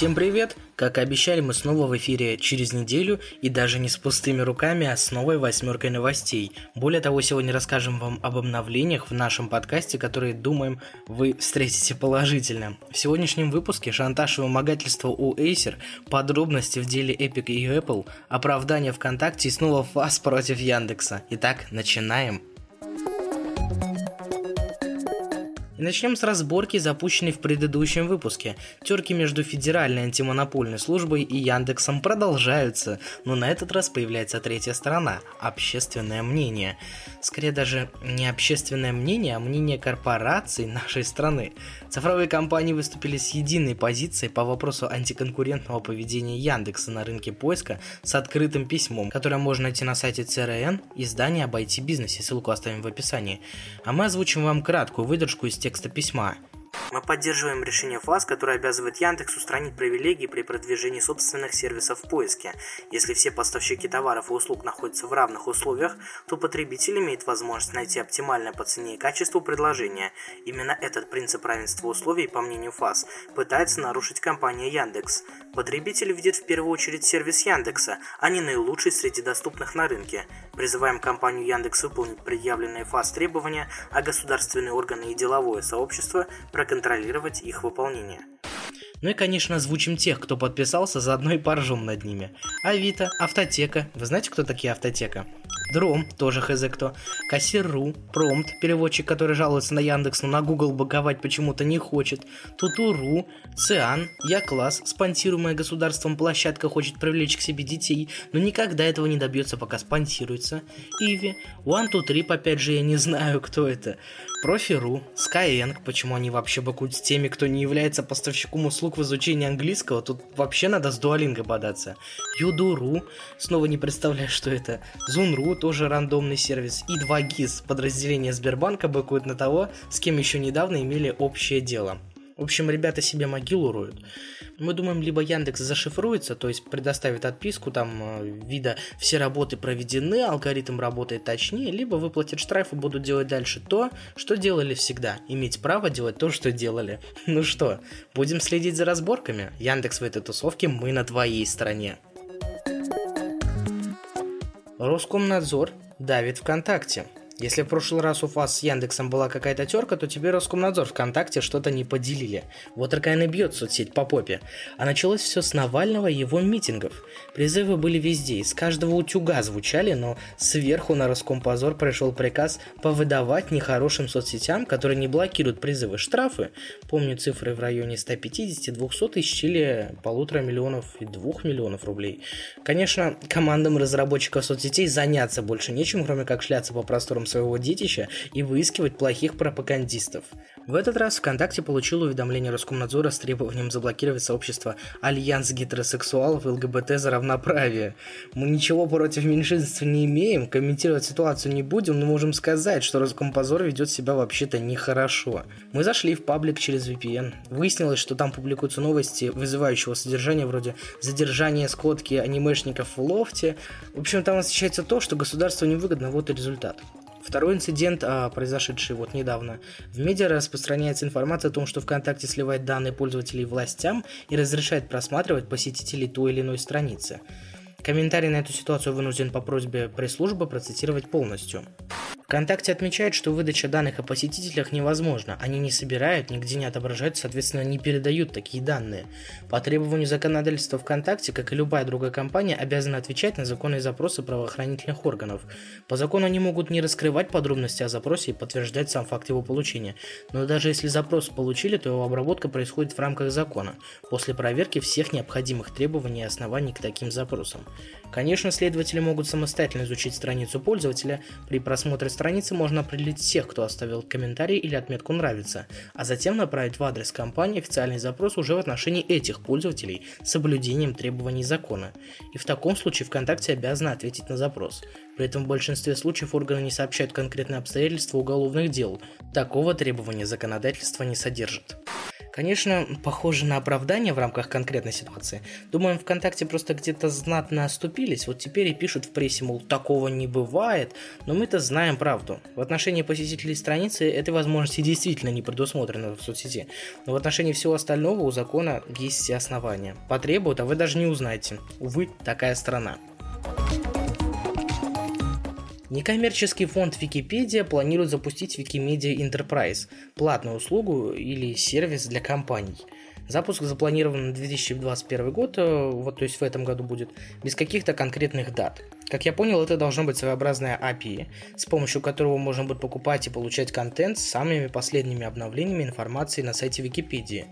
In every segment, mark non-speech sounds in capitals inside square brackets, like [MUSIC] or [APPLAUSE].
Всем привет! Как и обещали, мы снова в эфире через неделю и даже не с пустыми руками, а с новой восьмеркой новостей. Более того, сегодня расскажем вам об обновлениях в нашем подкасте, которые, думаем, вы встретите положительно. В сегодняшнем выпуске шантаж и вымогательство у Acer, подробности в деле Epic и Apple, оправдание ВКонтакте и снова фас против Яндекса. Итак, начинаем. И начнем с разборки, запущенной в предыдущем выпуске. Терки между Федеральной антимонопольной службой и Яндексом продолжаются, но на этот раз появляется третья сторона – общественное мнение. Скорее даже не общественное мнение, а мнение корпораций нашей страны. Цифровые компании выступили с единой позицией по вопросу антиконкурентного поведения Яндекса на рынке поиска с открытым письмом, которое можно найти на сайте CRN, издания об IT-бизнесе, ссылку оставим в описании. А мы озвучим вам краткую выдержку из текста письма. Мы поддерживаем решение ФАС, которое обязывает Яндекс устранить привилегии при продвижении собственных сервисов в поиске. Если все поставщики товаров и услуг находятся в равных условиях, то потребитель имеет возможность найти оптимальное по цене и качеству предложение. Именно этот принцип равенства условий, по мнению ФАС, пытается нарушить компания Яндекс. Потребитель видит в первую очередь сервис Яндекса, а не наилучший среди доступных на рынке. Призываем компанию Яндекс выполнить предъявленные ФАС требования, а государственные органы и деловое сообщество проконтролировать их выполнение. Ну и, конечно, озвучим тех, кто подписался, заодно и поржем над ними. Авито, Автотека. Вы знаете, кто такие Автотека? Дром, тоже хз кто. Кассир.ру, Промт, переводчик, который жалуется на Яндекс, но на Google боговать почему-то не хочет. Тутуру, Циан, Я-класс, спонсируемая государством площадка хочет привлечь к себе детей, но никогда этого не добьется, пока спонсируется. Иви, One2Trip, опять же, я не знаю, кто это. Профи.ру, Skyeng, почему они вообще бакуют с теми, кто не является поставщиком услуг в изучении английского, тут вообще надо с дуалинго бодаться. Юду.ру, снова не представляю, что это. Зун.ру, тоже рандомный сервис. И 2GIS, подразделение Сбербанка, быкуют на того, с кем еще недавно имели общее дело. В общем, ребята себе могилу роют. Мы думаем, либо Яндекс зашифруется, то есть предоставит отписку там э, вида все работы проведены, алгоритм работает точнее, либо выплатят штраф и будут делать дальше то, что делали всегда. Иметь право делать то, что делали. [LAUGHS] Ну что, будем следить за разборками? Яндекс в этой тусовке, мы на твоей стороне. Роскомнадзор давит ВКонтакте. Если в прошлый раз у вас с Яндексом была какая-то терка, то теперь Роскомнадзор ВКонтакте что-то не поделили. Вот такая и бьет соцсеть по попе. А началось все с Навального и его митингов. Призывы были везде, из каждого утюга звучали, но сверху на Роскомпозор пришел приказ повыдавать нехорошим соцсетям, которые не блокируют призывы, штрафы. Помню цифры в районе 150-200 тысяч или полутора миллионов и двух миллионов рублей. Конечно, командам разработчиков соцсетей заняться больше нечем, кроме как шляться по просторам своего детища и выискивать плохих пропагандистов. В этот раз ВКонтакте получил уведомление Роскомнадзора с требованием заблокировать сообщество Альянс гетеросексуалов и ЛГБТ за равноправие. Мы ничего против меньшинств не имеем, комментировать ситуацию не будем, но можем сказать, что Роскомпозор ведет себя вообще-то нехорошо. Мы зашли в паблик через VPN. Выяснилось, что там публикуются новости вызывающего содержания вроде задержания скотки анимешников в лофте. В общем, там освещается то, что государству невыгодно, вот и результат. Второй инцидент, а, произошедший вот недавно. В медиа распространяется информация о том, что ВКонтакте сливает данные пользователей властям и разрешает просматривать посетителей той или иной страницы. Комментарий на эту ситуацию вынужден по просьбе пресс-службы процитировать полностью. ВКонтакте отмечает, что выдача данных о посетителях невозможна. Они не собирают, нигде не отображают, соответственно, не передают такие данные. По требованию законодательства ВКонтакте, как и любая другая компания, обязана отвечать на законные запросы правоохранительных органов. По закону они могут не раскрывать подробности о запросе и подтверждать сам факт его получения. Но даже если запрос получили, то его обработка происходит в рамках закона, после проверки всех необходимых требований и оснований к таким запросам. Конечно, следователи могут самостоятельно изучить страницу пользователя. При просмотре страницы можно определить всех, кто оставил комментарий или отметку «Нравится», а затем направить в адрес компании официальный запрос уже в отношении этих пользователей с соблюдением требований закона. И в таком случае ВКонтакте обязаны ответить на запрос. При этом в большинстве случаев органы не сообщают конкретные обстоятельства уголовных дел. Такого требования законодательство не содержит. Конечно, похоже на оправдание в рамках конкретной ситуации. Думаем, ВКонтакте просто где-то знатно оступились, вот теперь и пишут в прессе, мол, такого не бывает, но мы-то знаем правду. В отношении посетителей страницы этой возможности действительно не предусмотрено в соцсети, но в отношении всего остального у закона есть все основания. Потребуют, а вы даже не узнаете. Увы, такая страна. Некоммерческий фонд Википедия планирует запустить Wikimedia Enterprise – платную услугу или сервис для компаний. Запуск запланирован на 2021 год, э, вот то есть в этом году будет, без каких-то конкретных дат. Как я понял, это должно быть своеобразная API, с помощью которого можно будет покупать и получать контент с самыми последними обновлениями информации на сайте Википедии.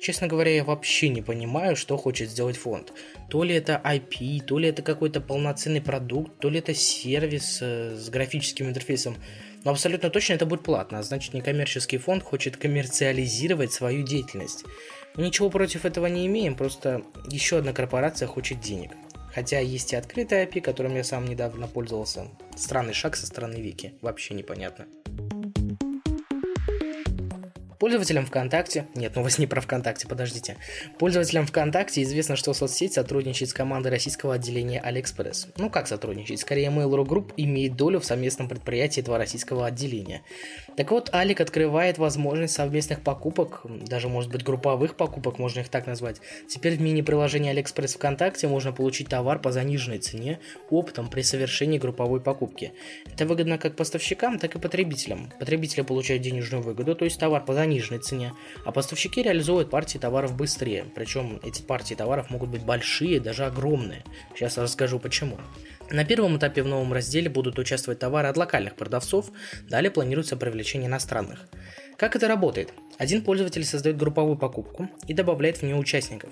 Честно говоря, я вообще не понимаю, что хочет сделать фонд. То ли это IP, то ли это какой-то полноценный продукт, то ли это сервис э, с графическим интерфейсом. Но абсолютно точно это будет платно, а значит некоммерческий фонд хочет коммерциализировать свою деятельность. Ничего против этого не имеем, просто еще одна корпорация хочет денег. Хотя есть и открытая API, которым я сам недавно пользовался. Странный шаг со стороны Вики, вообще непонятно. Пользователям ВКонтакте, нет, ну новость [LAUGHS] не про ВКонтакте, подождите. Пользователям ВКонтакте известно, что соцсеть сотрудничает с командой российского отделения AliExpress. Ну как сотрудничать? Скорее, Mail.ru Group имеет долю в совместном предприятии этого российского отделения. Так вот, Алик открывает возможность совместных покупок, даже может быть групповых покупок, можно их так назвать. Теперь в мини-приложении AliExpress ВКонтакте можно получить товар по заниженной цене оптом при совершении групповой покупки. Это выгодно как поставщикам, так и потребителям. Потребители получают денежную выгоду, то есть товар по заниженной заниженной цене, а поставщики реализуют партии товаров быстрее. Причем эти партии товаров могут быть большие, даже огромные. Сейчас расскажу почему. На первом этапе в новом разделе будут участвовать товары от локальных продавцов, далее планируется привлечение иностранных. Как это работает? Один пользователь создает групповую покупку и добавляет в нее участников.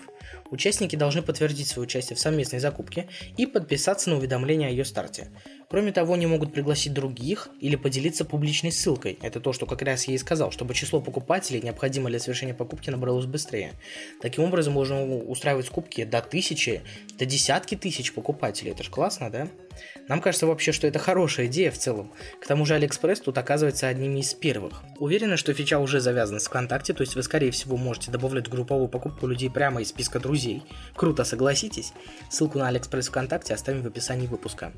Участники должны подтвердить свое участие в совместной закупке и подписаться на уведомление о ее старте. Кроме того, они могут пригласить других или поделиться публичной ссылкой. Это то, что как раз я и сказал, чтобы число покупателей, необходимое для совершения покупки, набралось быстрее. Таким образом, можно устраивать скупки до тысячи, до десятки тысяч покупателей. Это же классно, да? Нам кажется вообще, что это хорошая идея в целом. К тому же Алиэкспресс тут оказывается одними из первых. Уверена, что фича уже завязана с ВКонтакте, то есть вы скорее всего можете добавлять групповую покупку людей прямо из списка друзей. Круто, согласитесь? Ссылку на Алиэкспресс ВКонтакте оставим в описании выпуска.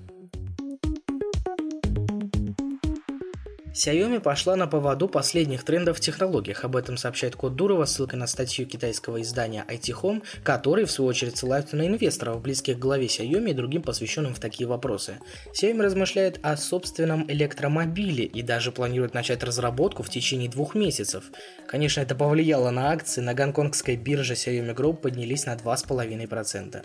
Xiaomi пошла на поводу последних трендов в технологиях. Об этом сообщает Код Дурова, ссылка на статью китайского издания IT Home, который, в свою очередь, ссылается на инвесторов, близких к главе Xiaomi и другим посвященным в такие вопросы. Xiaomi размышляет о собственном электромобиле и даже планирует начать разработку в течение двух месяцев. Конечно, это повлияло на акции, на гонконгской бирже Xiaomi Group поднялись на 2,5%.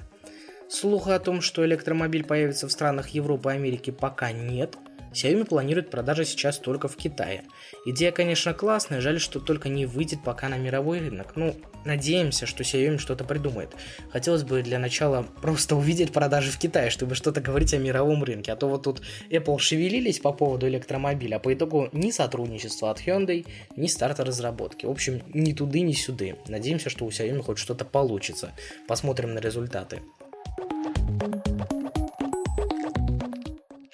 Слуха о том, что электромобиль появится в странах Европы и Америки пока нет – Xiaomi планирует продажи сейчас только в Китае. Идея, конечно, классная, жаль, что только не выйдет пока на мировой рынок. Ну, надеемся, что Xiaomi что-то придумает. Хотелось бы для начала просто увидеть продажи в Китае, чтобы что-то говорить о мировом рынке. А то вот тут Apple шевелились по поводу электромобиля, а по итогу ни сотрудничества от Hyundai, ни старта разработки. В общем, ни туды, ни сюды. Надеемся, что у Xiaomi хоть что-то получится. Посмотрим на результаты.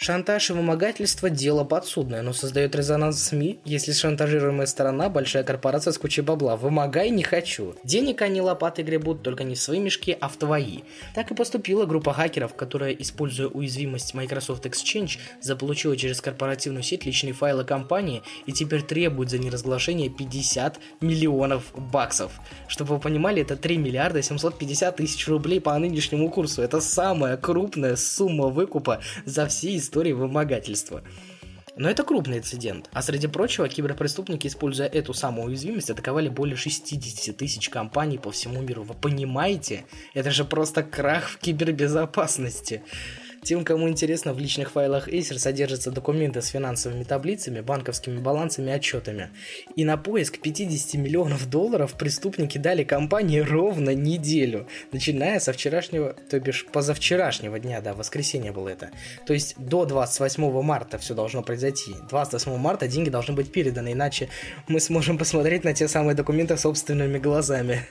Шантаж и вымогательство – дело подсудное, но создает резонанс в СМИ, если шантажируемая сторона – большая корпорация с кучей бабла. Вымогай не хочу. Денег они лопатой гребут только не в свои мешки, а в твои. Так и поступила группа хакеров, которая, используя уязвимость Microsoft Exchange, заполучила через корпоративную сеть личные файлы компании и теперь требует за неразглашение 50 миллионов баксов. Чтобы вы понимали, это 3 миллиарда 750 тысяч рублей по нынешнему курсу. Это самая крупная сумма выкупа за все истории вымогательства. Но это крупный инцидент. А среди прочего, киберпреступники, используя эту самую уязвимость, атаковали более 60 тысяч компаний по всему миру. Вы понимаете? Это же просто крах в кибербезопасности. Тем, кому интересно, в личных файлах Acer содержатся документы с финансовыми таблицами, банковскими балансами, отчетами. И на поиск 50 миллионов долларов преступники дали компании ровно неделю, начиная со вчерашнего, то бишь позавчерашнего дня, да, воскресенье было это. То есть до 28 марта все должно произойти. 28 марта деньги должны быть переданы, иначе мы сможем посмотреть на те самые документы собственными глазами.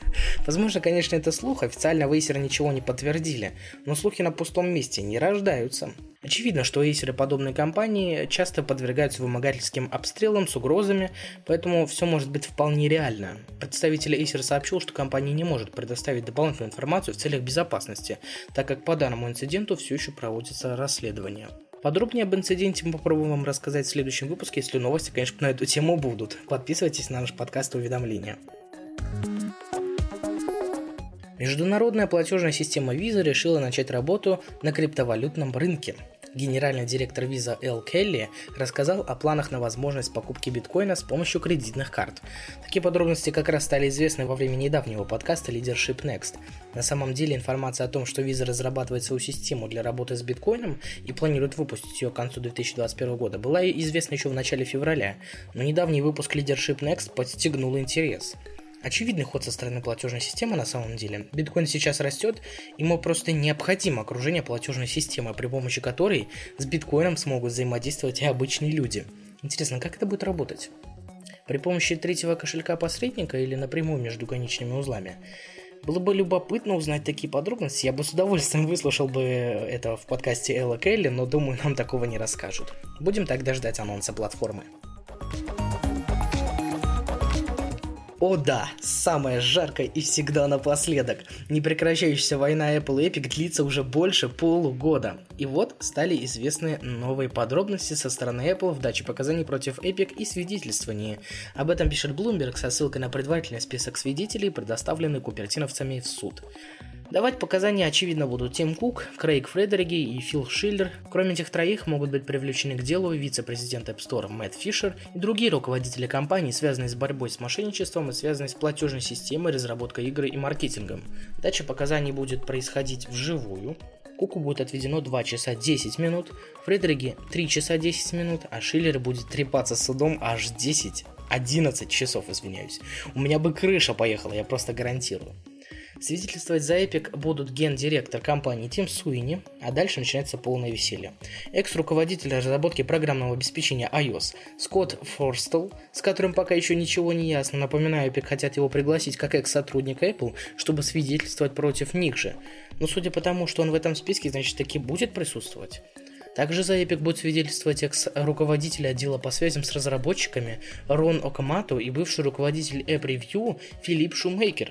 Возможно, конечно, это слух, официально в Acer ничего не подтвердили, но слухи на пустом месте. Не раз наслаждаются. Очевидно, что эйсеры подобной компании часто подвергаются вымогательским обстрелам с угрозами, поэтому все может быть вполне реально. Представитель Acer сообщил, что компания не может предоставить дополнительную информацию в целях безопасности, так как по данному инциденту все еще проводится расследование. Подробнее об инциденте мы попробуем вам рассказать в следующем выпуске, если новости, конечно, на эту тему будут. Подписывайтесь на наш подкаст уведомления. Международная платежная система Visa решила начать работу на криптовалютном рынке. Генеральный директор Visa Эл Келли рассказал о планах на возможность покупки биткоина с помощью кредитных карт. Такие подробности как раз стали известны во время недавнего подкаста Leadership Next. На самом деле информация о том, что Visa разрабатывает свою систему для работы с биткоином и планирует выпустить ее к концу 2021 года, была известна еще в начале февраля, но недавний выпуск Leadership Next подстегнул интерес. Очевидный ход со стороны платежной системы на самом деле. Биткоин сейчас растет, ему просто необходимо окружение платежной системы, при помощи которой с биткоином смогут взаимодействовать и обычные люди. Интересно, как это будет работать? При помощи третьего кошелька посредника или напрямую между конечными узлами? Было бы любопытно узнать такие подробности. Я бы с удовольствием выслушал бы это в подкасте Элла Келли, но думаю, нам такого не расскажут. Будем тогда ждать анонса платформы. О да, самое жаркое и всегда напоследок. Непрекращающаяся война Apple и Epic длится уже больше полугода. И вот стали известны новые подробности со стороны Apple в даче показаний против Epic и свидетельствовании. Об этом пишет Bloomberg со ссылкой на предварительный список свидетелей, предоставленный купертиновцами в суд. Давать показания, очевидно, будут Тим Кук, Крейг Фредериги и Фил Шиллер. Кроме этих троих могут быть привлечены к делу вице-президент App Store Мэтт Фишер и другие руководители компаний, связанные с борьбой с мошенничеством и связанные с платежной системой, разработкой игр и маркетингом. Дача показаний будет происходить вживую, Куку будет отведено 2 часа 10 минут, Фредериги 3 часа 10 минут, а Шиллер будет трепаться с судом аж 10, 11 часов, извиняюсь. У меня бы крыша поехала, я просто гарантирую. Свидетельствовать за Epic будут гендиректор компании Тим Суини, а дальше начинается полное веселье. Экс-руководитель разработки программного обеспечения iOS Скотт Форстел, с которым пока еще ничего не ясно, напоминаю, Epic хотят его пригласить как экс-сотрудника Apple, чтобы свидетельствовать против них же. Но судя по тому, что он в этом списке, значит таки будет присутствовать. Также за Epic будет свидетельствовать экс-руководитель отдела по связям с разработчиками Рон Окамато и бывший руководитель App Review Филипп Шумейкер.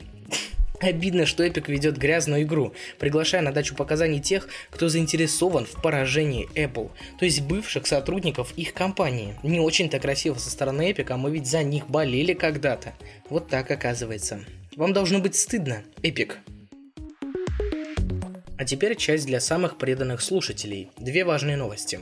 Обидно, что Epic ведет грязную игру, приглашая на дачу показаний тех, кто заинтересован в поражении Apple, то есть бывших сотрудников их компании. Не очень-то красиво со стороны Epic, а мы ведь за них болели когда-то. Вот так оказывается. Вам должно быть стыдно, Epic. А теперь часть для самых преданных слушателей. Две важные новости.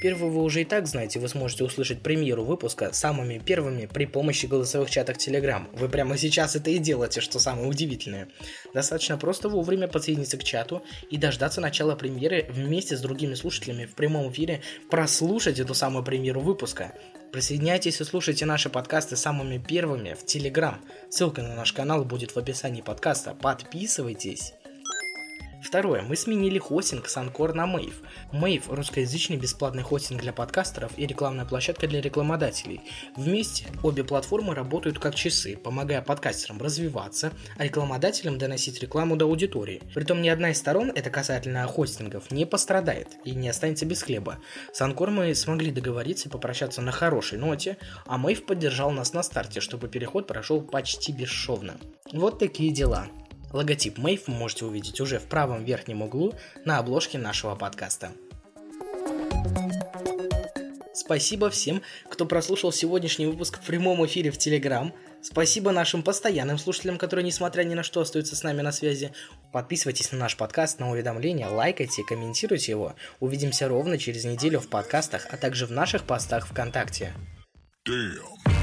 Первую вы уже и так знаете, вы сможете услышать премьеру выпуска самыми первыми при помощи голосовых чатов Telegram. Вы прямо сейчас это и делаете, что самое удивительное. Достаточно просто вовремя подсоединиться к чату и дождаться начала премьеры вместе с другими слушателями в прямом эфире прослушать эту самую премьеру выпуска. Присоединяйтесь и слушайте наши подкасты самыми первыми в Telegram. Ссылка на наш канал будет в описании подкаста. Подписывайтесь. Второе. Мы сменили хостинг с Анкор на Mave. Mave – русскоязычный бесплатный хостинг для подкастеров и рекламная площадка для рекламодателей. Вместе обе платформы работают как часы, помогая подкастерам развиваться, а рекламодателям доносить рекламу до аудитории. Притом ни одна из сторон, это касательно хостингов, не пострадает и не останется без хлеба. С Анкор мы смогли договориться и попрощаться на хорошей ноте, а Mave поддержал нас на старте, чтобы переход прошел почти бесшовно. Вот такие дела. Логотип вы можете увидеть уже в правом верхнем углу на обложке нашего подкаста. Спасибо всем, кто прослушал сегодняшний выпуск в прямом эфире в Телеграм. Спасибо нашим постоянным слушателям, которые, несмотря ни на что, остаются с нами на связи. Подписывайтесь на наш подкаст, на уведомления, лайкайте, комментируйте его. Увидимся ровно через неделю в подкастах, а также в наших постах ВКонтакте. Damn.